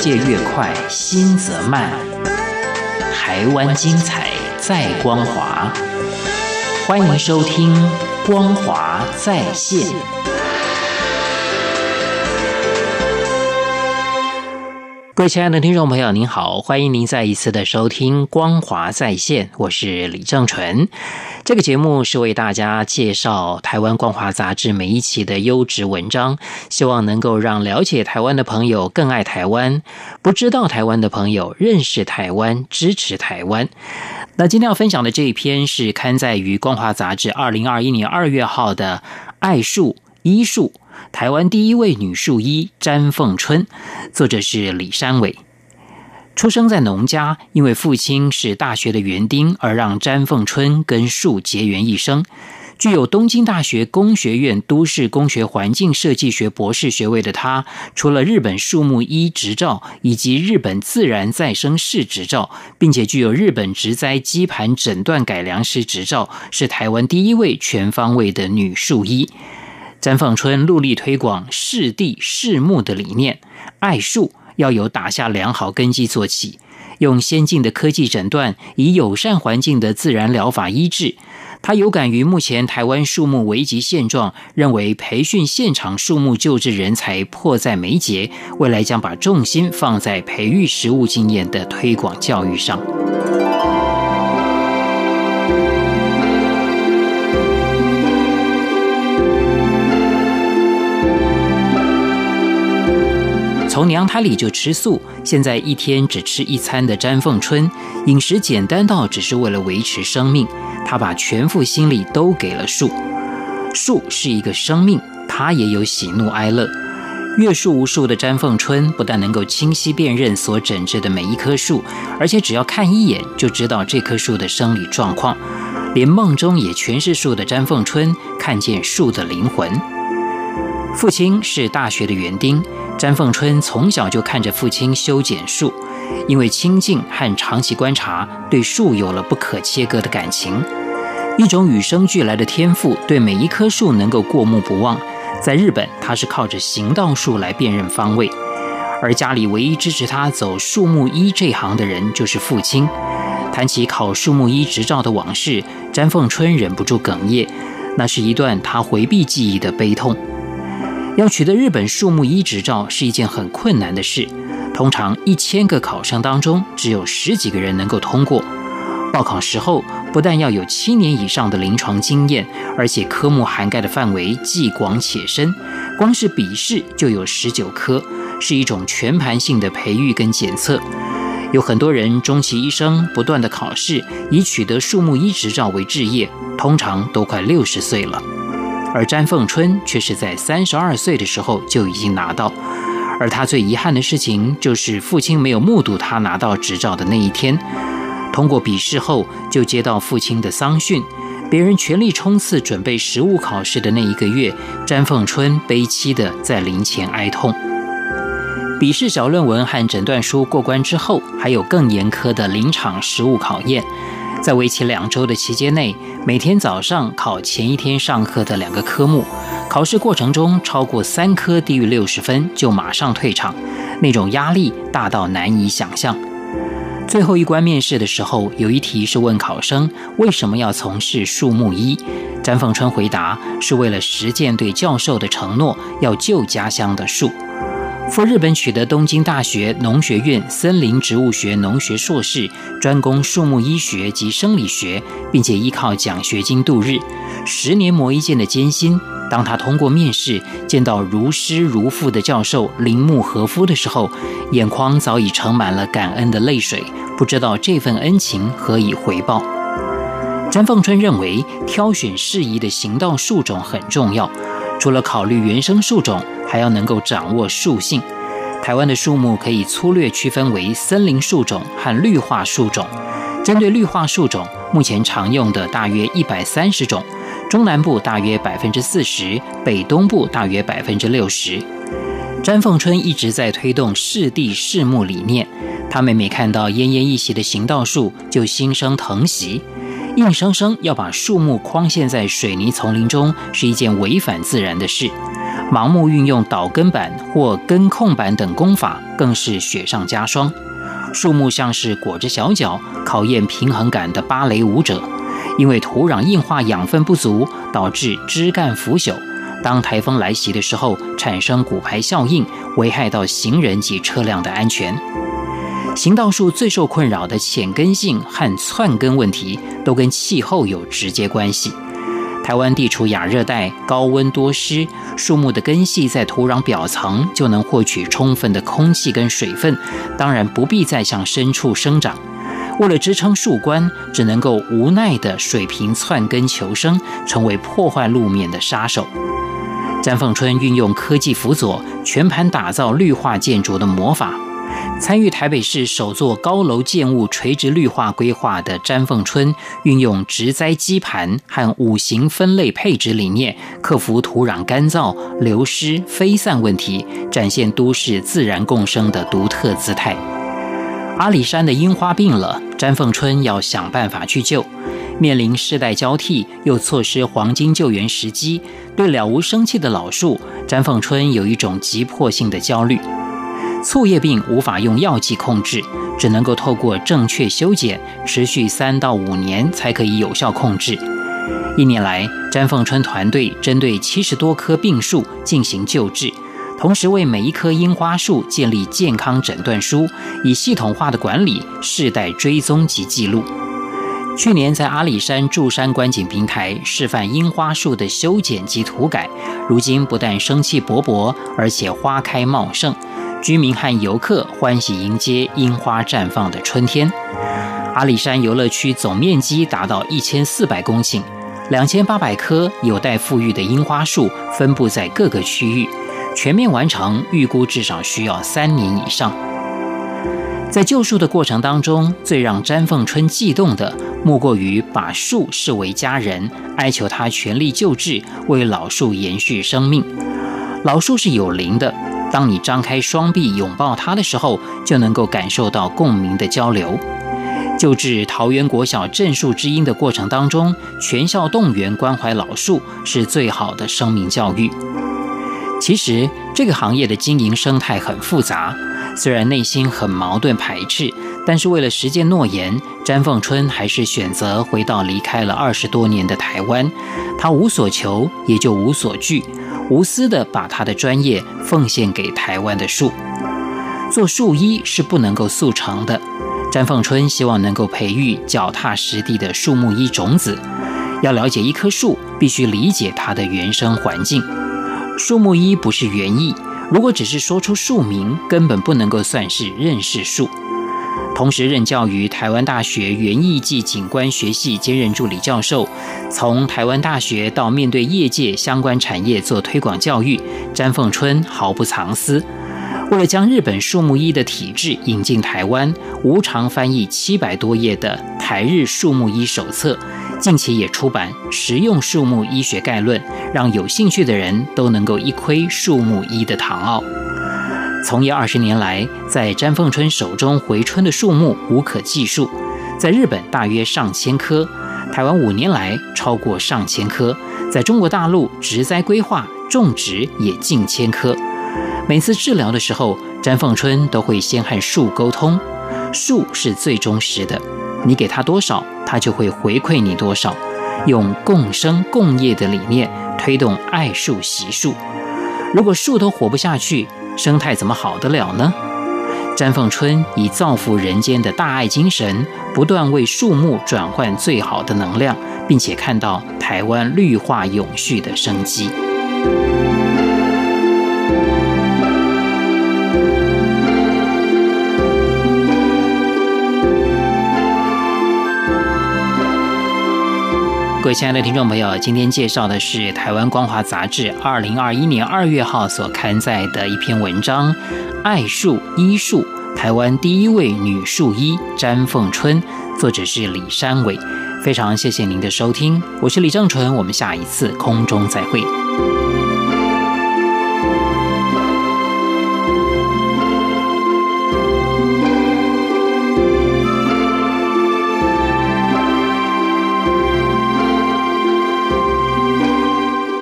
界越快，心则慢。台湾精彩，在光华。欢迎收听《光华在线》。各位亲爱的听众朋友，您好，欢迎您再一次的收听《光华在线》，我是李正纯。这个节目是为大家介绍台湾光华杂志每一期的优质文章，希望能够让了解台湾的朋友更爱台湾，不知道台湾的朋友认识台湾，支持台湾。那今天要分享的这一篇是刊载于光华杂志二零二一年二月号的《爱树医树》。台湾第一位女树医詹凤春，作者是李山伟。出生在农家，因为父亲是大学的园丁，而让詹凤春跟树结缘一生。具有东京大学工学院都市工学环境设计学博士学位的她，除了日本树木医执照以及日本自然再生师执照，并且具有日本植栽基盘诊断改良师执照，是台湾第一位全方位的女树医。詹凤春努力推广适地适木的理念，爱树要有打下良好根基做起，用先进的科技诊断，以友善环境的自然疗法医治。他有感于目前台湾树木危急现状，认为培训现场树木救治人才迫在眉睫，未来将把重心放在培育实务经验的推广教育上。从娘胎里就吃素，现在一天只吃一餐的詹凤春，饮食简单到只是为了维持生命。他把全副心力都给了树。树是一个生命，它也有喜怒哀乐。阅树无数的詹凤春，不但能够清晰辨认所诊治的每一棵树，而且只要看一眼就知道这棵树的生理状况。连梦中也全是树的詹凤春，看见树的灵魂。父亲是大学的园丁。詹凤春从小就看着父亲修剪树，因为亲近和长期观察，对树有了不可切割的感情。一种与生俱来的天赋，对每一棵树能够过目不忘。在日本，他是靠着行道树来辨认方位，而家里唯一支持他走树木医这行的人就是父亲。谈起考树木医执照的往事，詹凤春忍不住哽咽，那是一段他回避记忆的悲痛。要取得日本树木医执照是一件很困难的事，通常一千个考生当中只有十几个人能够通过。报考时候不但要有七年以上的临床经验，而且科目涵盖的范围既广且深，光是笔试就有十九科，是一种全盘性的培育跟检测。有很多人终其一生不断的考试，以取得树木医执照为置业，通常都快六十岁了。而詹凤春却是在三十二岁的时候就已经拿到，而他最遗憾的事情就是父亲没有目睹他拿到执照的那一天。通过笔试后，就接到父亲的丧讯。别人全力冲刺准备实务考试的那一个月，詹凤春悲戚地在灵前哀痛。笔试小论文和诊断书过关之后，还有更严苛的临场实务考验。在为期两周的期间内，每天早上考前一天上课的两个科目，考试过程中超过三科低于六十分就马上退场，那种压力大到难以想象。最后一关面试的时候，有一题是问考生为什么要从事树木医，詹凤春回答是为了实践对教授的承诺，要救家乡的树。赴日本取得东京大学农学院森林植物学农学硕士，专攻树木医学及生理学，并且依靠奖学金度日。十年磨一剑的艰辛，当他通过面试，见到如师如父的教授铃木和夫的时候，眼眶早已盛满了感恩的泪水，不知道这份恩情何以回报。詹凤春认为，挑选适宜的行道树种很重要，除了考虑原生树种。还要能够掌握树性。台湾的树木可以粗略区分为森林树种和绿化树种。针对绿化树种，目前常用的大约一百三十种，中南部大约百分之四十，北东部大约百分之六十。詹凤春一直在推动适地适木理念。他每每看到奄奄一息的行道树，就心生疼惜。硬生生要把树木框陷在水泥丛林中，是一件违反自然的事。盲目运用倒根板或根控板等功法，更是雪上加霜。树木像是裹着小脚，考验平衡感的芭蕾舞者。因为土壤硬化养分不足，导致枝干腐朽。当台风来袭的时候，产生骨牌效应，危害到行人及车辆的安全。行道树最受困扰的浅根性和窜根问题，都跟气候有直接关系。台湾地处亚热带，高温多湿，树木的根系在土壤表层就能获取充分的空气跟水分，当然不必再向深处生长。为了支撑树冠，只能够无奈的水平窜根求生，成为破坏路面的杀手。詹凤春运用科技辅佐，全盘打造绿化建筑的魔法。参与台北市首座高楼建物垂直绿化规划的詹凤春，运用植栽基盘和五行分类配置理念，克服土壤干燥、流失、飞散问题，展现都市自然共生的独特姿态。阿里山的樱花病了，詹凤春要想办法去救。面临世代交替，又错失黄金救援时机，对了无生气的老树，詹凤春有一种急迫性的焦虑。醋叶病无法用药剂控制，只能够透过正确修剪，持续三到五年才可以有效控制。一年来，詹凤春团队针对七十多棵病树进行救治。同时为每一棵樱花树建立健康诊断书，以系统化的管理世代追踪及记录。去年在阿里山柱山观景平台示范樱花树的修剪及涂改，如今不但生气勃勃，而且花开茂盛，居民和游客欢喜迎接樱花绽放的春天。阿里山游乐区总面积达到一千四百公顷，两千八百棵有待复育的樱花树分布在各个区域。全面完成，预估至少需要三年以上。在救树的过程当中，最让詹凤春悸动的，莫过于把树视为家人，哀求他全力救治，为老树延续生命。老树是有灵的，当你张开双臂拥抱它的时候，就能够感受到共鸣的交流。救治桃园国小镇树之音的过程当中，全校动员关怀老树，是最好的生命教育。其实这个行业的经营生态很复杂，虽然内心很矛盾排斥，但是为了实践诺言，詹凤春还是选择回到离开了二十多年的台湾。他无所求，也就无所惧，无私地把他的专业奉献给台湾的树。做树医是不能够速成的，詹凤春希望能够培育脚踏实地的树木医种子。要了解一棵树，必须理解它的原生环境。树木医不是园艺，如果只是说出树名，根本不能够算是认识树。同时任教于台湾大学园艺暨景观学系兼任助理教授，从台湾大学到面对业界相关产业做推广教育，詹凤春毫不藏私。为了将日本树木医的体制引进台湾，无偿翻译七百多页的《台日树木医手册》。近期也出版《实用树木医学概论》，让有兴趣的人都能够一窥树木医的堂奥。从业二十年来，在詹凤春手中回春的树木无可计数，在日本大约上千棵，台湾五年来超过上千棵，在中国大陆植栽规划种植也近千棵。每次治疗的时候，詹凤春都会先和树沟通，树是最忠实的。你给他多少，他就会回馈你多少。用共生共业的理念推动爱树惜树。如果树都活不下去，生态怎么好得了呢？詹凤春以造福人间的大爱精神，不断为树木转换最好的能量，并且看到台湾绿化永续的生机。各位亲爱的听众朋友，今天介绍的是台湾光华杂志二零二一年二月号所刊载的一篇文章《爱树医树：台湾第一位女树医詹凤春》，作者是李山伟。非常谢谢您的收听，我是李正淳，我们下一次空中再会。